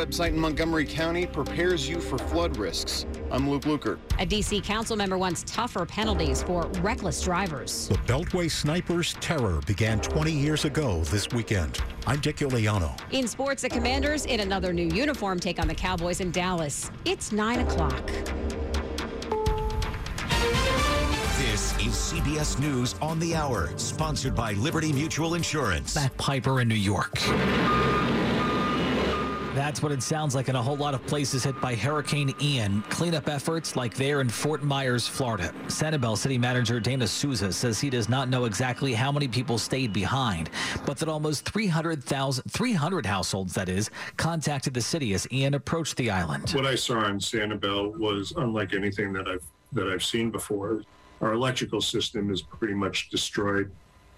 A new website in Montgomery County prepares you for flood risks. I'm Luke Lukert. A D.C. council member wants tougher penalties for reckless drivers. The Beltway snipers' terror began 20 years ago this weekend. I'm Dick Uliano. In sports, the Commanders in another new uniform take on the Cowboys in Dallas. It's 9 o'clock. This is CBS News on the Hour, sponsored by Liberty Mutual Insurance. Matt Piper in New York. That's what it sounds like in a whole lot of places hit by Hurricane Ian. Cleanup efforts like there in Fort Myers, Florida. Sanibel City Manager Dana Souza says he does not know exactly how many people stayed behind, but that almost 300,000, 300 households, that is, contacted the city as Ian approached the island. What I saw on Sanibel was unlike anything that I've that I've seen before. Our electrical system is pretty much destroyed.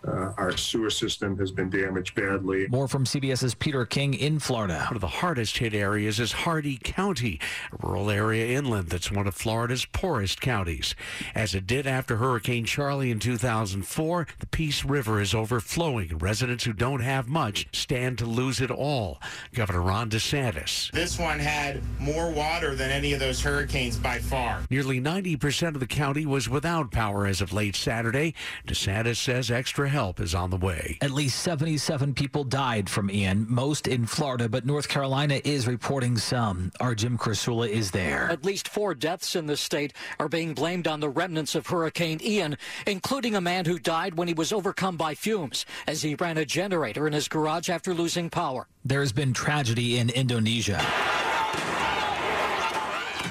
Uh, our sewer system has been damaged badly. More from CBS's Peter King in Florida. One of the hardest hit areas is Hardee County, a rural area inland that's one of Florida's poorest counties. As it did after Hurricane Charley in 2004, the Peace River is overflowing. Residents who don't have much stand to lose it all. Governor Ron DeSantis. This one had more water than any of those hurricanes by far. Nearly 90% of the county was without power as of late Saturday. DeSantis says extra help is on the way. At least 77 people died from Ian, most in Florida, but North Carolina is reporting some. Our Jim Krasula is there. At least four deaths in the state are being blamed on the remnants of Hurricane Ian, including a man who died when he was overcome by fumes as he ran a generator in his garage after losing power. There's been tragedy in Indonesia.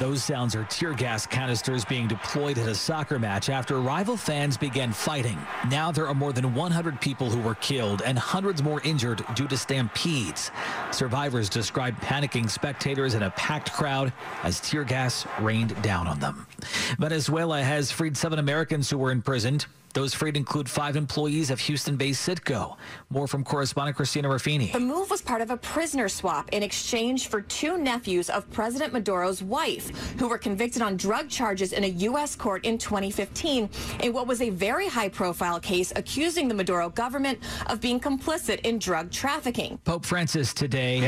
Those sounds are tear gas canisters being deployed at a soccer match after rival fans began fighting. Now there are more than 100 people who were killed and hundreds more injured due to stampedes. Survivors describe panicking spectators in a packed crowd as tear gas rained down on them. Venezuela has freed seven Americans who were imprisoned. Those freed include five employees of Houston-based Citgo. More from correspondent Christina Ruffini. The move was part of a prisoner swap in exchange for two nephews of President Maduro's wife, who were convicted on drug charges in a U.S. court in 2015 in what was a very high-profile case accusing the Maduro government of being complicit in drug trafficking. Pope Francis today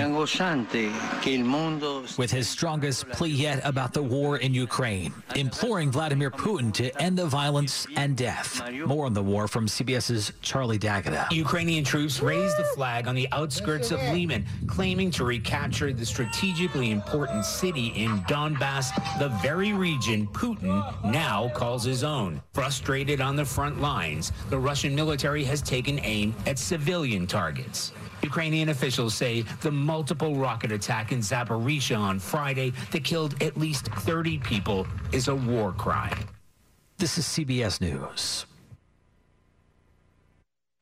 with his strongest plea yet about the war in Ukraine, imploring Vladimir Putin to end the violence and death. More on the war from CBS's Charlie D'Agata. Ukrainian troops raised the flag on the outskirts of Lyman, claiming to recapture the strategically important city in Donbass, the very region Putin now calls his own. Frustrated on the front lines, the Russian military has taken aim at civilian targets. Ukrainian officials say the multiple rocket attack in Zaporizhia on Friday that killed at least 30 people is a war crime. This is CBS News.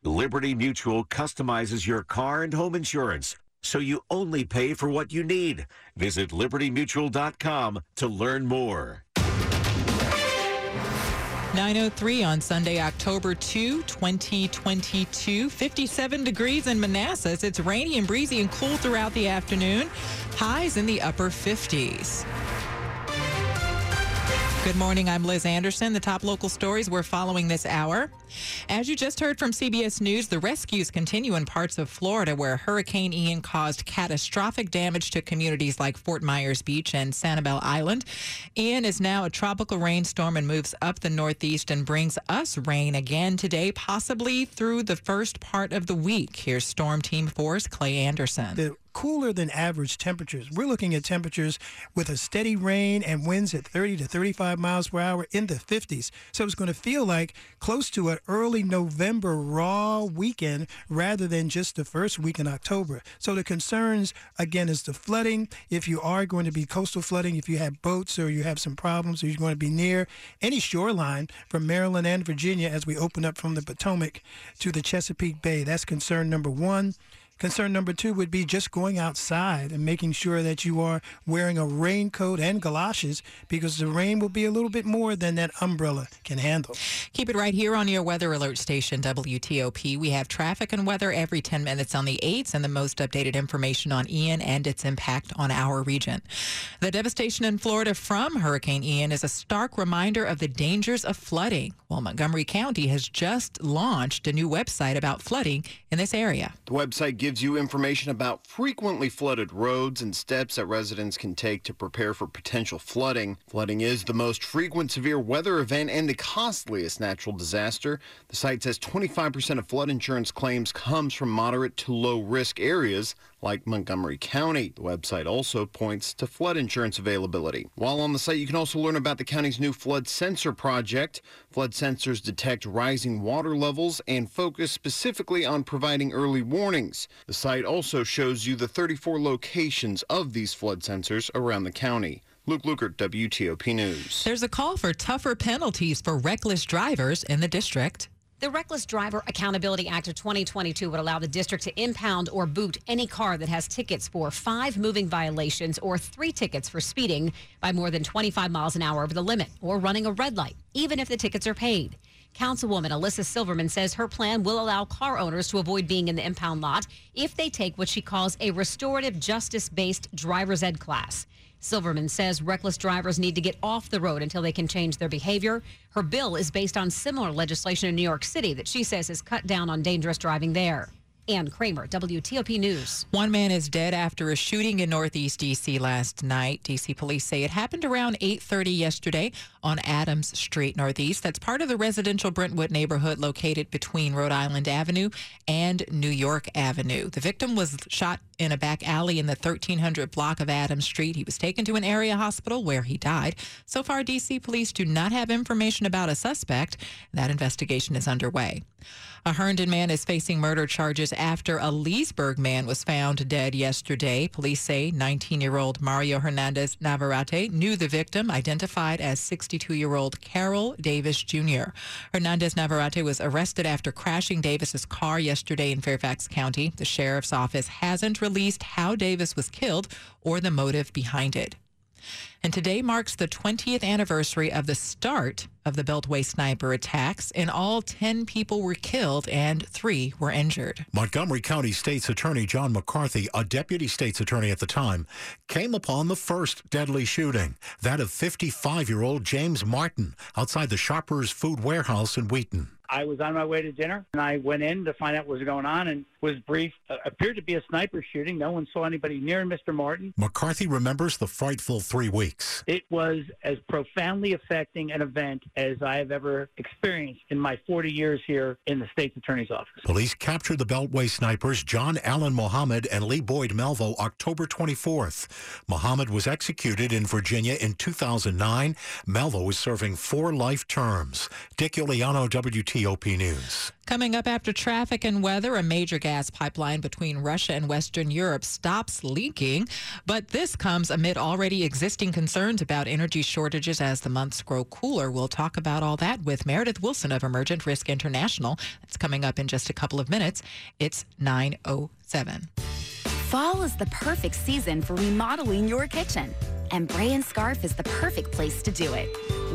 Liberty Mutual customizes your car and home insurance so you only pay for what you need. Visit libertymutual.com to learn more. 903 on Sunday, October 2, 2022. 57 degrees in Manassas. It's rainy and breezy and cool throughout the afternoon. Highs in the upper 50s. Good morning. I'm Liz Anderson. The top local stories we're following this hour. As you just heard from CBS News, the rescues continue in parts of Florida where Hurricane Ian caused catastrophic damage to communities like Fort Myers Beach and Sanibel Island. Ian is now a tropical rainstorm and moves up the northeast and brings us rain again today, possibly through the first part of the week. Here's Storm Team 4's Clay Anderson. The cooler than average temperatures. We're looking at temperatures with a steady rain and winds at 30 to 35 miles per hour in the 50s. So it's going to feel like close to an early November raw weekend rather than just the first week in October. So the concerns, again, is the flooding. If you are going to be coastal flooding, if you have boats or you have some problems or you're going to be near any shoreline from Maryland and Virginia as we open up from the Potomac to the Chesapeake Bay, that's concern number one. Concern number two would be just going outside and making sure that you are wearing a raincoat and galoshes because the rain will be a little bit more than that umbrella can handle. Keep it right here on your weather alert station, WTOP. We have traffic and weather every 10 minutes on the 8s and the most updated information on Ian and its impact on our region. The devastation in Florida from Hurricane Ian is a stark reminder of the dangers of flooding. Well, Montgomery County has just launched a new website about flooding in this area. The website gives you information about frequently flooded roads and steps that residents can take to prepare for potential flooding. Flooding is the most frequent severe weather event and the costliest natural disaster. The site says 25% of flood insurance claims comes from moderate to low risk areas like Montgomery County. The website also points to flood insurance availability. While on the site, you can also learn about the county's new flood sensor project. Flood sensors detect rising water levels and focus specifically on providing early warnings. The site also shows you the 34 locations of these flood sensors around the county. Luke Lukert, WTOP News. There's a call for tougher penalties for reckless drivers in the district. The Reckless Driver Accountability Act of 2022 would allow the district to impound or boot any car that has tickets for five moving violations or three tickets for speeding by more than 25 miles an hour over the limit or running a red light, even if the tickets are paid. Councilwoman Elissa Silverman says her plan will allow car owners to avoid being in the impound lot if they take what she calls a restorative justice based driver's ed class. Silverman says reckless drivers need to get off the road until they can change their behavior. Her bill is based on similar legislation in New York City that she says has cut down on dangerous driving there. Ann Kramer, WTOP News. One man is dead after a shooting in Northeast D.C. last night. D.C. police say it happened around 8:30 yesterday on Adams Street Northeast. That's part of the residential Brentwood neighborhood located between Rhode Island Avenue and New York Avenue. The victim was shot in a back alley in the 1300 block of Adams Street. He was taken to an area hospital where he died. So far, D.C. police do not have information about a suspect. That investigation is underway. A Herndon man is facing murder charges after a Leesburg man was found dead yesterday. Police say 19 year old Mario Hernandez Navarrete knew the victim, identified as 62 year old Carol Davis Jr. Hernandez Navarrete was arrested after crashing Davis's car yesterday in Fairfax County. The sheriff's office hasn't released how Davis was killed or the motive behind it. And today marks the 20th anniversary of the start of the Beltway sniper attacks. In all, 10 people were killed and three were injured. Montgomery County State's Attorney John McCarthy, a deputy state's attorney at the time, came upon the first deadly shooting, that of 55 year old James Martin outside the Shoppers Food Warehouse in Wheaton. I was on my way to dinner and I went in to find out what was going on and was brief, Uh, appeared to be a sniper shooting. No one saw anybody near Mr. Martin. McCarthy remembers the frightful three weeks. It was as profoundly affecting an event as I have ever experienced in my 40 years here in the state's attorney's office. Police captured the Beltway snipers John Allen Muhammad and Lee Boyd Malvo October 24th. Muhammad was executed in Virginia in 2009. Malvo is serving four life terms. Dick Uliano, WTOP News. Coming up after traffic and weather, a major gas pipeline between Russia and Western Europe stops leaking. But this comes amid already existing concerns about energy shortages as the months grow cooler. We'll talk about all that with Meredith Wilson of Emergent Risk International. That's coming up in just a couple of minutes. It's 907. Fall is the perfect season for remodeling your kitchen, and Bray and Scarff is the perfect place to do it.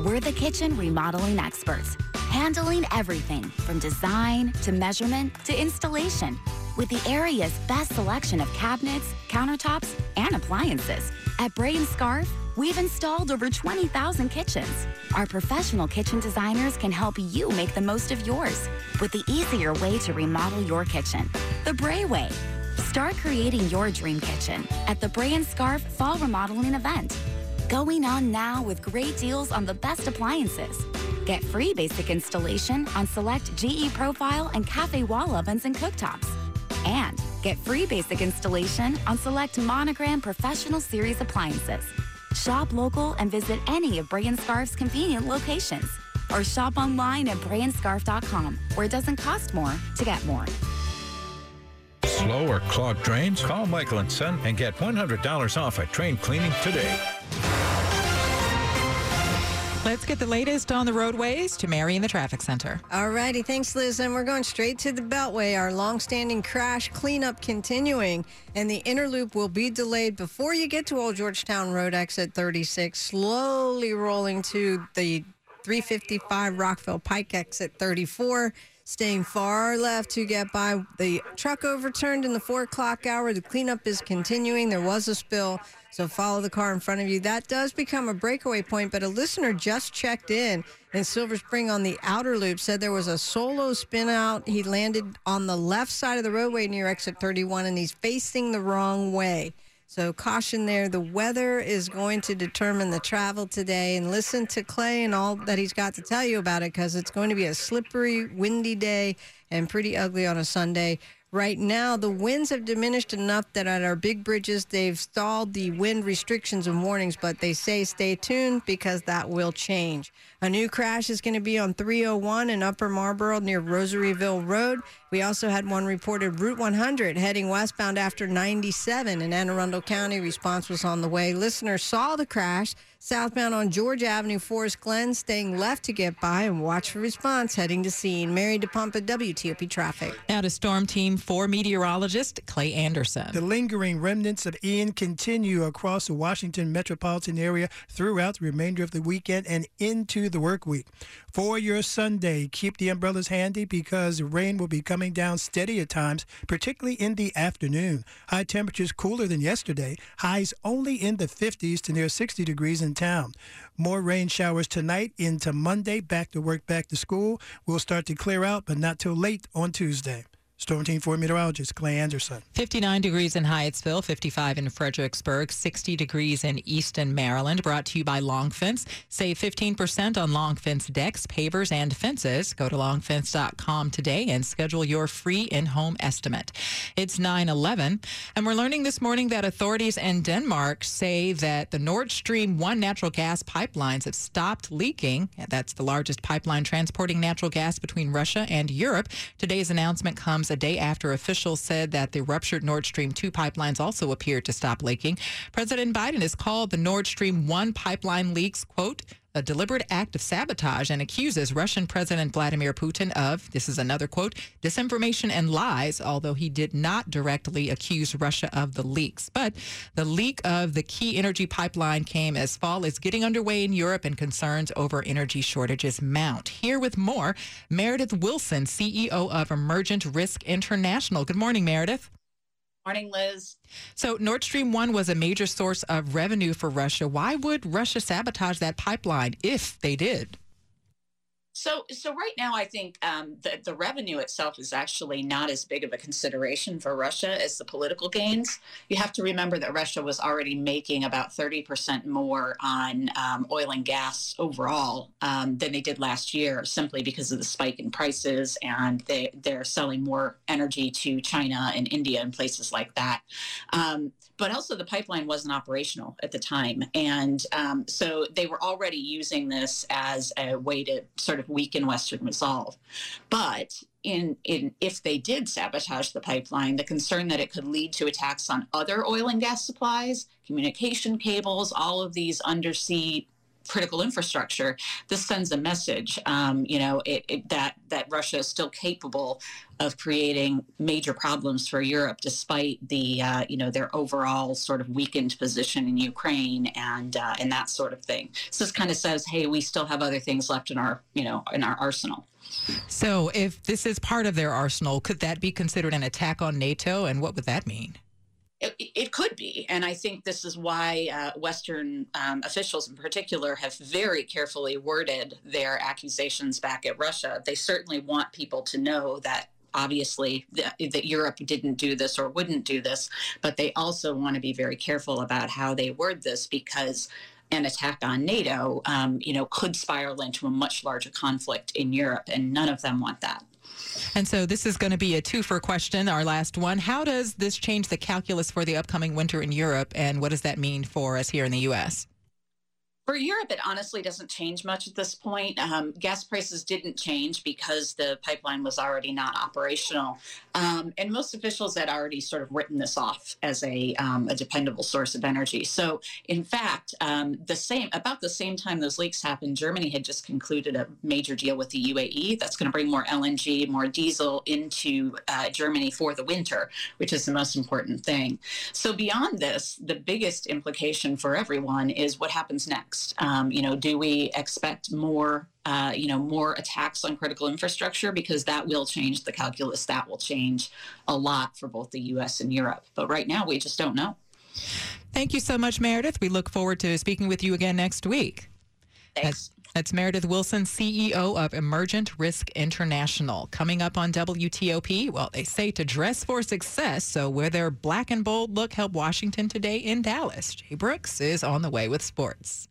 We're the kitchen remodeling experts, handling everything from design to measurement to installation, with the area's best selection of cabinets, countertops, and appliances. At Bray and Scarff, we've installed over 20,000 kitchens. Our professional kitchen designers can help you make the most of yours with the easier way to remodel your kitchen, the Bray way. Start creating your dream kitchen at the Bray and Scarff Fall Remodeling event. Going on now with great deals on the best appliances. Get free basic installation on select GE Profile and Cafe wall ovens and cooktops. And get free basic installation on select Monogram Professional Series appliances. Shop local and visit any of Bray Scarff's convenient locations. Or shop online at brayandscarff.com, where it doesn't cost more to get more. Slow or clogged drains? Call Michael and Son and get $100 off a drain cleaning today. Let's get the latest on the roadways to Mary in the traffic center. All righty, thanks, Liz. And we're going straight to the Beltway. Our long-standing crash cleanup continuing, and the inner loop will be delayed before you get to Old Georgetown Road exit 36. Slowly rolling to the 355 Rockville Pike exit 34. Staying far left to get by. The truck overturned in the four o'clock hour. The cleanup is continuing. There was a spill, so follow the car in front of you. That does become a breakaway point, but a listener just checked in in Silver Spring on the outer loop said there was a solo spin out. He landed on the left side of the roadway near exit 31 and he's facing the wrong way. So caution there. The weather is going to determine the travel today. And listen to Clay and all that he's got to tell you about it because it's going to be a slippery, windy day and pretty ugly on a Sunday. Right now, the winds have diminished enough that at our big bridges, they've stalled the wind restrictions and warnings, but they say stay tuned because that will change. A new crash is going to be on 301 in Upper Marlboro near Rosaryville Road. We also had one reported Route 100 heading westbound after 97 in Anne Arundel County. Response was on the way. Listeners saw the crash southbound on Georgia Avenue, Forest Glen, staying left to get by and watch for response heading to scene. Mary DePompa, WTOP Traffic. Now to Storm Team 4 meteorologist Clay Anderson. The lingering remnants of Ian continue across the Washington metropolitan area throughout the remainder of the weekend and into the work week. For your Sunday, keep the umbrellas handy because rain will be coming down steady at times, particularly in the afternoon. High temperatures cooler than yesterday, highs only in the 50s to near 60 degrees in town. More rain showers tonight into Monday, back to work, back to school. We'll start to clear out, but not till late on Tuesday. Storm Team 4 meteorologist Clay Anderson. 59 degrees in Hyattsville, 55 in Fredericksburg, 60 degrees in Easton, Maryland. Brought to you by Long Fence. Save 15% on Long Fence decks, pavers, and fences. Go to longfence.com today and schedule your free in-home estimate. It's 9-11, and we're learning this morning that authorities in Denmark say that the Nord Stream 1 natural gas pipelines have stopped leaking. That's the largest pipeline transporting natural gas between Russia and Europe. Today's announcement comes a day after officials said that the ruptured Nord Stream 2 pipelines also appeared to stop leaking. President Biden has called the Nord Stream 1 pipeline leaks, quote, a deliberate act of sabotage and accuses Russian President Vladimir Putin of, this is another quote, disinformation and lies, although he did not directly accuse Russia of the leaks. But the leak of the key energy pipeline came as fall is getting underway in Europe and concerns over energy shortages mount. Here with more, Meredith Wilson, CEO of Emergent Risk International. Good morning, Meredith. Morning, Liz. So, Nord Stream 1 was a major source of revenue for Russia. Why would Russia sabotage that pipeline if they did? So, so right now, I think um, the the revenue itself is actually not as big of a consideration for Russia as the political gains. You have to remember that Russia was already making about thirty percent more on um, oil and gas overall um, than they did last year, simply because of the spike in prices, and they they're selling more energy to China and India and places like that. But also, the pipeline wasn't operational at the time, and um, so they were already using this as a way to sort of weaken Western resolve. But in, in if they did sabotage the pipeline, the concern that it could lead to attacks on other oil and gas supplies, communication cables, all of these undersea critical infrastructure, this sends a message, um, you know, it, it, that that Russia is still capable of creating major problems for Europe, despite the, uh, you know, their overall sort of weakened position in Ukraine and uh, and that sort of thing. So this kind of says, hey, we still have other things left in our, you know, in our arsenal. So, if this is part of their arsenal, could that be considered an attack on NATO? And what would that mean? It, it, could be. And I think this is why uh, Western um, officials in particular have very carefully worded their accusations back at Russia. They certainly want people to know that obviously that, that Europe didn't do this or wouldn't do this, but they also want to be very careful about how they word this because an attack on NATO, um, you know, could spiral into a much larger conflict in Europe, and none of them want that. And so this is going to be a two for question, our last one. How does this change the calculus for the upcoming winter in Europe, and what does that mean for us here in the U.S.? For Europe, it honestly doesn't change much at this point. Um, gas prices didn't change because the pipeline was already not operational. Um, and most officials had already sort of written this off as a, um, a dependable source of energy. So, in fact, um, the same about the same time those leaks happened, Germany had just concluded a major deal with the UAE that's going to bring more LNG, more diesel into uh, Germany for the winter, which is the most important thing. So, beyond this, the biggest implication for everyone is what happens next Um, you know, do we expect more, uh, you know, more attacks on critical infrastructure? Because that will change the calculus. That will change a lot for both the U.S. and Europe. But right now, we just don't know. Thank you so much, Meredith. We look forward to speaking with you again next week. Thanks. That's Meredith Wilson, CEO of Emergent Risk International. Coming up on WTOP, well, they say to dress for success, so where their black and bold look help Washington today in Dallas. Jay Brooks is on the way with sports.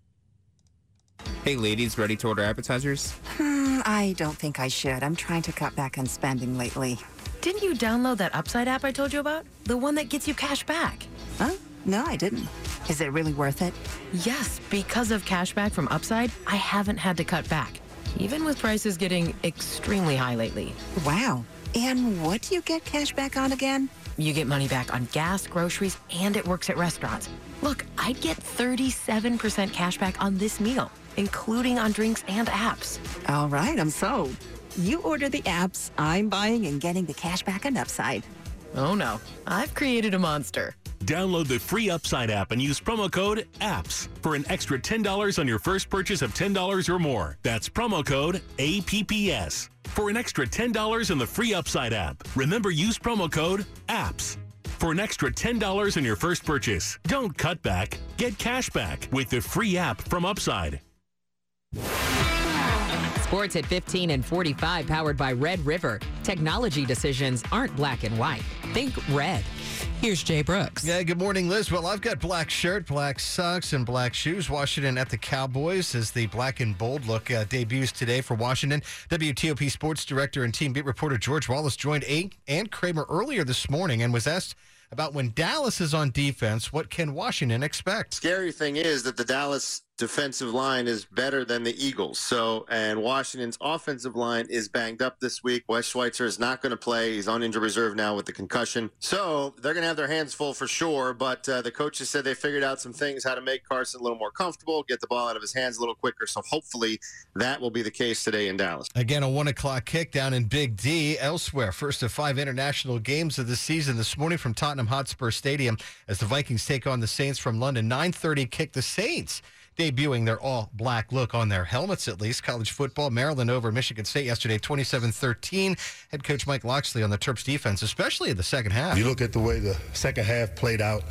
Hey, ladies, ready to order appetizers? Hmm, I don't think I should. I'm trying to cut back on spending lately. Didn't you download that Upside app I told you about? The one that gets you cash back. Huh? No, I didn't. Is it really worth it? Yes, because of cash back from Upside, I haven't had to cut back, even with prices getting extremely high lately. Wow. And what do you get cash back on again? You get money back on gas, groceries, and it works at restaurants. Look, I'd get 37% cash back on this meal including on drinks and apps. All right, I'm sold. You order the apps, I'm buying and getting the cash back on Upside. Oh no, I've created a monster. Download the free Upside app and use promo code APPS for an extra $10 on your first purchase of $10 or more. That's promo code APPS for an extra $10 on the free Upside app. Remember, use promo code APPS for an extra $10 on your first purchase. Don't cut back, get cash back with the free app from Upside. Sports at 15 and 45, powered by Red River. Technology decisions aren't black and white. Think red. Here's Jay Brooks. Yeah, good morning, Liz. Well, I've got black shirt, black socks, and black shoes. Washington at the Cowboys as the black and bold look uh, debuts today for Washington. WTOP sports director and team beat reporter George Wallace joined A and Kramer earlier this morning and was asked about when Dallas is on defense, what can Washington expect? Scary thing is that the Dallas defensive line is better than the Eagles. So, and Washington's offensive line is banged up this week. Wes Schweitzer is not going to play. He's on injured reserve now with the concussion. So they're going to have their hands full for sure. But uh, the coaches said they figured out some things how to make Carson a little more comfortable, get the ball out of his hands a little quicker. So hopefully that will be the case today in Dallas. Again, a one o'clock kick down in Big D. Elsewhere, first of five international games of the season this morning from Tottenham Hotspur Stadium as the Vikings take on the Saints from London. 9:30 kick. The Saints debuting their all black look on their helmets, at least. College football, Maryland over Michigan State yesterday, 27 13. Head coach Mike Locksley on the Terps defense, especially in the second half. You look at the way the second half played out,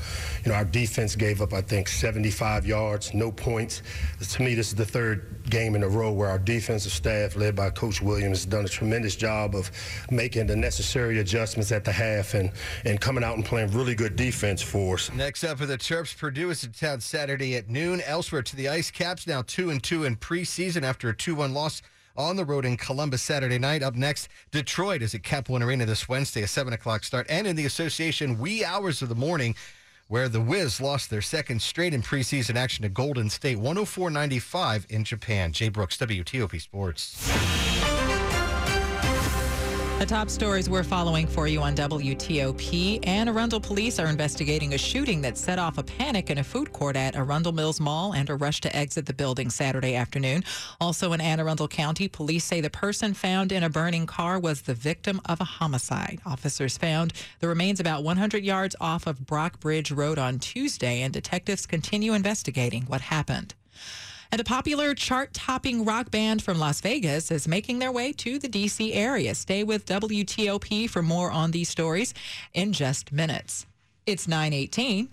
you know, our defense gave up, I think, 75 yards, no points. To me, this is the third game in a row where our defensive staff, led by Coach Williams, has done a tremendous job of making the necessary adjustments at the half and, and coming out and playing really good defense for us. Next up for the Terps, Purdue is in town Saturday at noon. Elsewhere the Ice Caps, now 2 and 2 in preseason after a 2 1 loss on the road in Columbus Saturday night. Up next, Detroit is at Cap One Arena this Wednesday, a 7 o'clock start. And in the association, wee hours of the morning, where the Wiz lost their second straight in preseason action to Golden State, 104 95 in Japan. Jay Brooks, WTOP Sports. The top stories we're following for you on WTOP. Anne Arundel police are investigating a shooting that set off a panic in a food court at Arundel Mills Mall and a rush to exit the building Saturday afternoon. Also in Anne Arundel County, police say the person found in a burning car was the victim of a homicide. Officers found the remains about 100 yards off of Brock Bridge Road on Tuesday, and detectives continue investigating what happened. And a popular chart topping rock band from Las Vegas is making their way to the D.C. area. Stay with WTOP for more on these stories in just minutes. It's 918.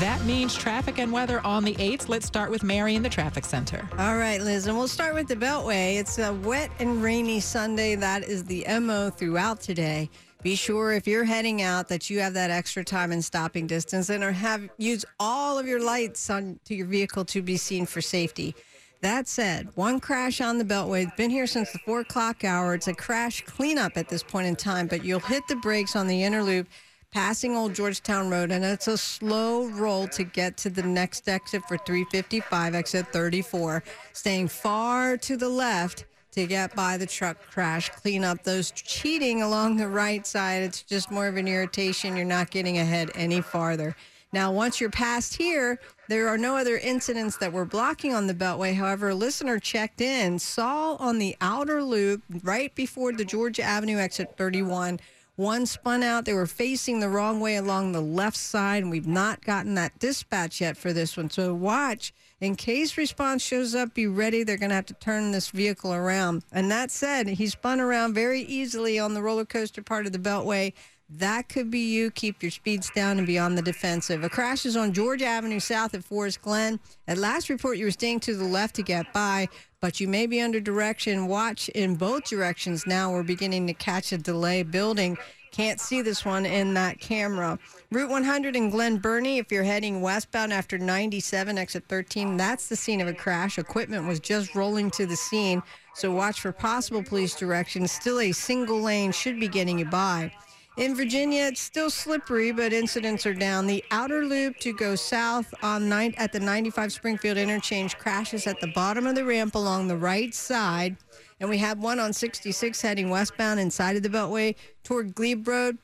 That means traffic and weather on the 8th. Let's start with Mary in the traffic center. All right, Liz, and we'll start with the Beltway. It's a wet and rainy Sunday. That is the MO throughout today. Be sure if you're heading out that you have that extra time and stopping distance and or have use all of your lights on to your vehicle to be seen for safety. That said, one crash on the Beltway. It's been here since the four o'clock hour. It's a crash cleanup at this point in time, but you'll hit the brakes on the inner loop passing Old Georgetown Road, and it's a slow roll to get to the next exit for 355, exit 34, staying far to the left to get by the truck crash, clean up those cheating along the right side. It's just more of an irritation. You're not getting ahead any farther. Now, once you're past here, there are no other incidents that were blocking on the Beltway. However, a listener checked in, saw on the outer loop right before the Georgia Avenue exit 31. One spun out. They were facing the wrong way along the left side, and we've not gotten that dispatch yet for this one. So watch. In case response shows up, be ready. They're going to have to turn this vehicle around. And that said, he spun around very easily on the roller coaster part of the Beltway. That could be you. Keep your speeds down and be on the defensive. A crash is on Georgia Avenue South at Forest Glen. At last report, you were staying to the left to get by, but you may be under direction. Watch in both directions now. We're beginning to catch a delay building. Can't see this one in that camera. Route 100 in Glen Burnie, if you're heading westbound after 97, exit 13, that's the scene of a crash. Equipment was just rolling to the scene, so watch for possible police direction. Still a single lane should be getting you by. In Virginia, it's still slippery, but incidents are down. The outer loop to go south on nine, at the 95 Springfield interchange crashes at the bottom of the ramp along the right side. And we have one on 66 heading westbound inside of the Beltway toward Glebe Road.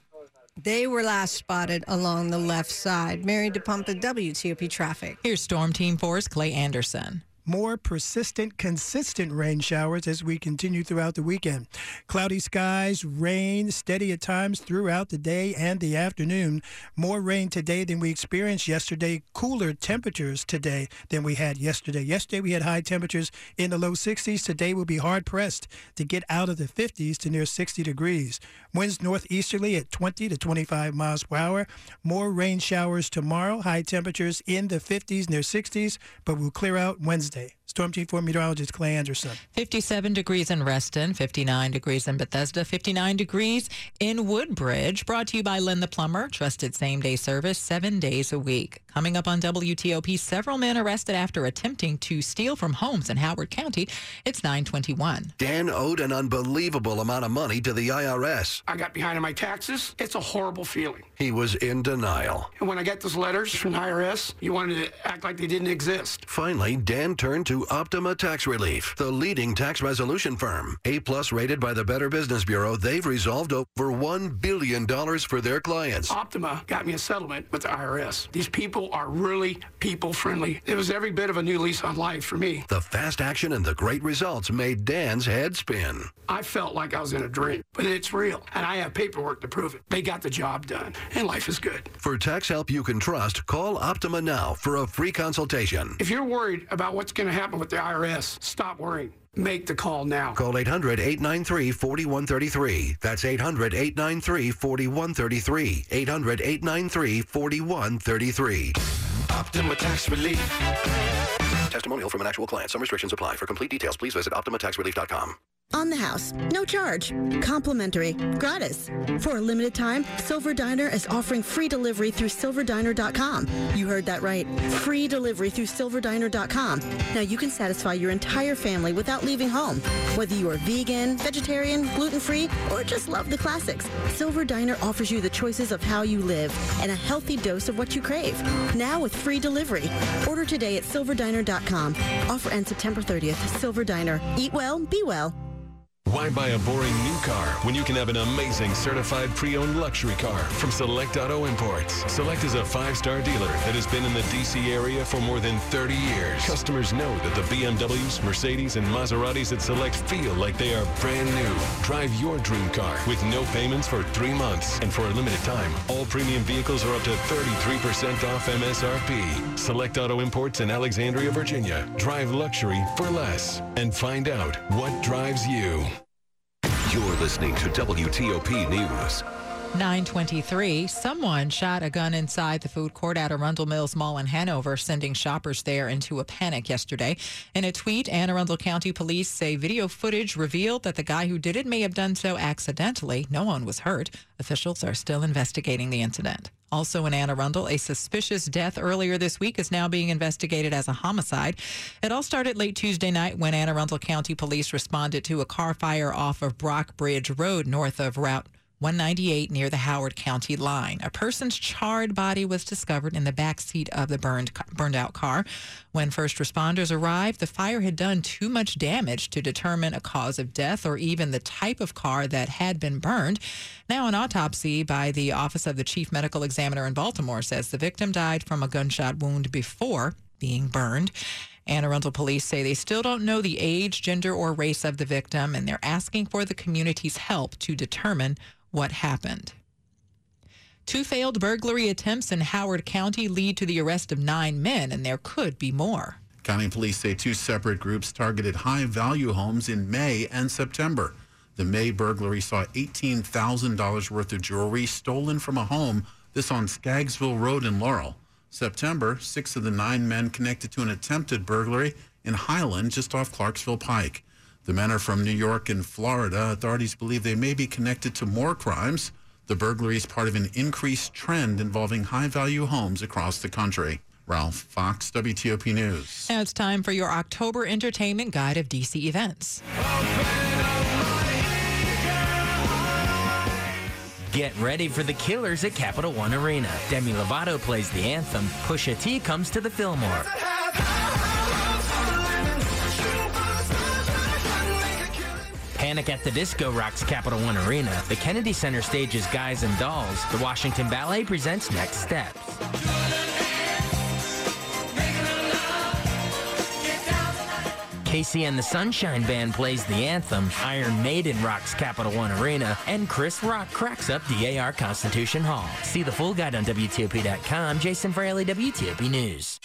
They were last spotted along the left side. Mary DePompa, WTOP Traffic. Here's Storm Team 4's Clay Anderson more persistent, consistent rain showers as we continue throughout the weekend. Cloudy skies, rain, steady at times throughout the day and the afternoon. More rain today than we experienced yesterday. Cooler temperatures today than we had yesterday. Yesterday we had high temperatures in the low 60s. Today we'll be hard pressed to get out of the 50s to near 60 degrees. Winds northeasterly at 20 to 25 miles per hour. More rain showers tomorrow. High temperatures in the 50s near 60s, but will clear out Wednesday. Storm Team 4 meteorologist Clay Anderson. 57 degrees in Reston, 59 degrees in Bethesda, 59 degrees in Woodbridge. Brought to you by Lynn the Plumber, trusted same day service seven days a week. Coming up on WTOP, several men arrested after attempting to steal from homes in Howard County. It's 921. Dan owed an unbelievable amount of money to the IRS. I got behind on my taxes. It's a horrible feeling. He was in denial. And when I got those letters from the IRS, you wanted to act like they didn't exist. Finally, Dan turned to Optima Tax Relief, the leading tax resolution firm. A plus rated by the Better Business Bureau, they've resolved over $1 billion for their clients. Optima got me a settlement with the IRS. These people are really people friendly. It was every bit of a new lease on life for me. The fast action and the great results made Dan's head spin. I felt like I was in a dream, but it's real, and I have paperwork to prove it. They got the job done, and life is good. For tax help you can trust, call Optima now for a free consultation. If you're worried about what's going to happen with the IRS, stop worrying. Make the call now. Call 800 893 4133. That's 800 893 4133. 800 893 4133. Optima Tax Relief. Testimonial from an actual client. Some restrictions apply. For complete details, please visit OptimaTaxRelief.com. On the house, no charge, complimentary, gratis. For a limited time, Silver Diner is offering free delivery through silverdiner.com. You heard that right. Free delivery through silverdiner.com. Now you can satisfy your entire family without leaving home. Whether you are vegan, vegetarian, gluten-free, or just love the classics, Silver Diner offers you the choices of how you live and a healthy dose of what you crave. Now with free delivery. Order today at silverdiner.com. Offer ends September 30th. Silver Diner. Eat well, be well. Why buy a boring new car when you can have an amazing certified pre-owned luxury car from Select Auto Imports? Select is a five-star dealer that has been in the D.C. area for more than 30 years. Customers know that the BMWs, Mercedes, and Maseratis at Select feel like they are brand new. Drive your dream car with no payments for three months. And for a limited time, all premium vehicles are up to 33% off MSRP. Select Auto Imports in Alexandria, Virginia. Drive luxury for less. And find out what drives you. You're listening to WTOP News. 923. Someone shot a gun inside the food court at Arundel Mills Mall in Hanover, sending shoppers there into a panic yesterday. In a tweet, Anne Arundel County police say video footage revealed that the guy who did it may have done so accidentally. No one was hurt. Officials are still investigating the incident. Also in Anne Arundel, a suspicious death earlier this week is now being investigated as a homicide. It all started late Tuesday night when Anne Arundel County police responded to a car fire off of Brock Bridge Road north of Route 198 near the Howard County line. A person's charred body was discovered in the back seat of the burned burned out car. When first responders arrived, the fire had done too much damage to determine a cause of death or even the type of car that had been burned. Now, an autopsy by the Office of the Chief Medical Examiner in Baltimore says the victim died from a gunshot wound before being burned. Anne Arundel police say they still don't know the age, gender, or race of the victim, and they're asking for the community's help to determine what happened. Two failed burglary attempts in Howard County lead to the arrest of nine men, and there could be more. County police say two separate groups targeted high value homes in May and September. The May burglary saw $18,000 worth of jewelry stolen from a home, this on Scaggsville Road in Laurel. September, six of the nine men connected to an attempted burglary in Highland just off Clarksville Pike. The men are from New York and Florida. Authorities believe they may be connected to more crimes. The burglary is part of an increased trend involving high value homes across the country. Ralph Fox, WTOP News. Now it's time for your October entertainment guide of DC events. Get ready for the Killers at Capital One Arena. Demi Lovato plays the anthem. Pusha T comes to the Fillmore. Panic at the Disco rocks Capital One Arena. The Kennedy Center stages Guys and Dolls. The Washington Ballet presents Next Steps. KC and the Sunshine Band plays the anthem, Iron Maiden rocks Capital One Arena, and Chris Rock cracks up DAR Constitution Hall. See the full guide on WTOP.com. Jason Fraley, WTOP News.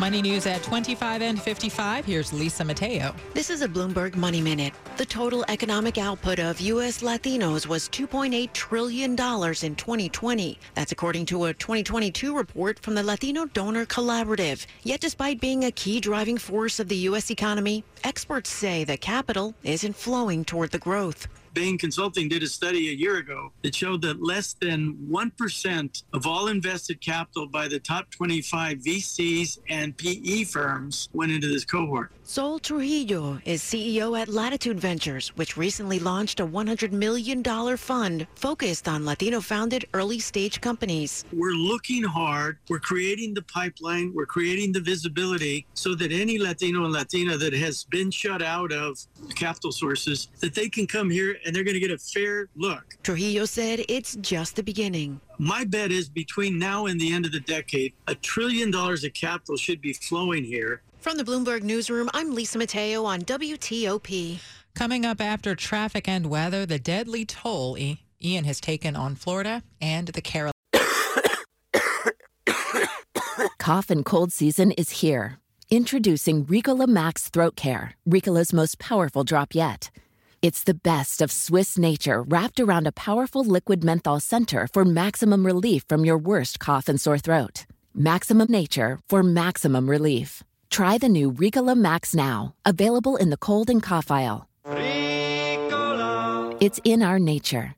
Money news at 25 and 55. Here's Lisa Mateo. This is a Bloomberg Money Minute. The total economic output of U.S. Latinos was $2.8 trillion in 2020. That's according to a 2022 report from the Latino Donor Collaborative. Yet, despite being a key driving force of the U.S. economy, experts say the capital isn't flowing toward the growth. Bain Consulting did a study a year ago that showed that less than 1% of all invested capital by the top 25 VCs and PE firms went into this cohort. Sol Trujillo is CEO at L'Attitude Ventures, which recently launched a $100 million fund focused on Latino founded early stage companies. We're looking hard, we're creating the pipeline, we're creating the visibility so that any Latino and Latina that has been shut out of capital sources, that they can come here and they're going to get a fair look. Trujillo said it's just the beginning. My bet is between now and the end of the decade, a trillion dollars of capital should be flowing here. From the Bloomberg Newsroom, I'm Lisa Mateo on WTOP. Coming up after traffic and weather, the deadly toll Ian has taken on Florida and the Carolinas. Cough and cold season is here. Introducing Ricola Max Throat Care, Ricola's most powerful drop yet. It's the best of Swiss nature wrapped around a powerful liquid menthol center for maximum relief from your worst cough and sore throat. Maximum nature for maximum relief. Try the new Ricola Max now, available in the cold and cough aisle. Ricola. It's in our nature.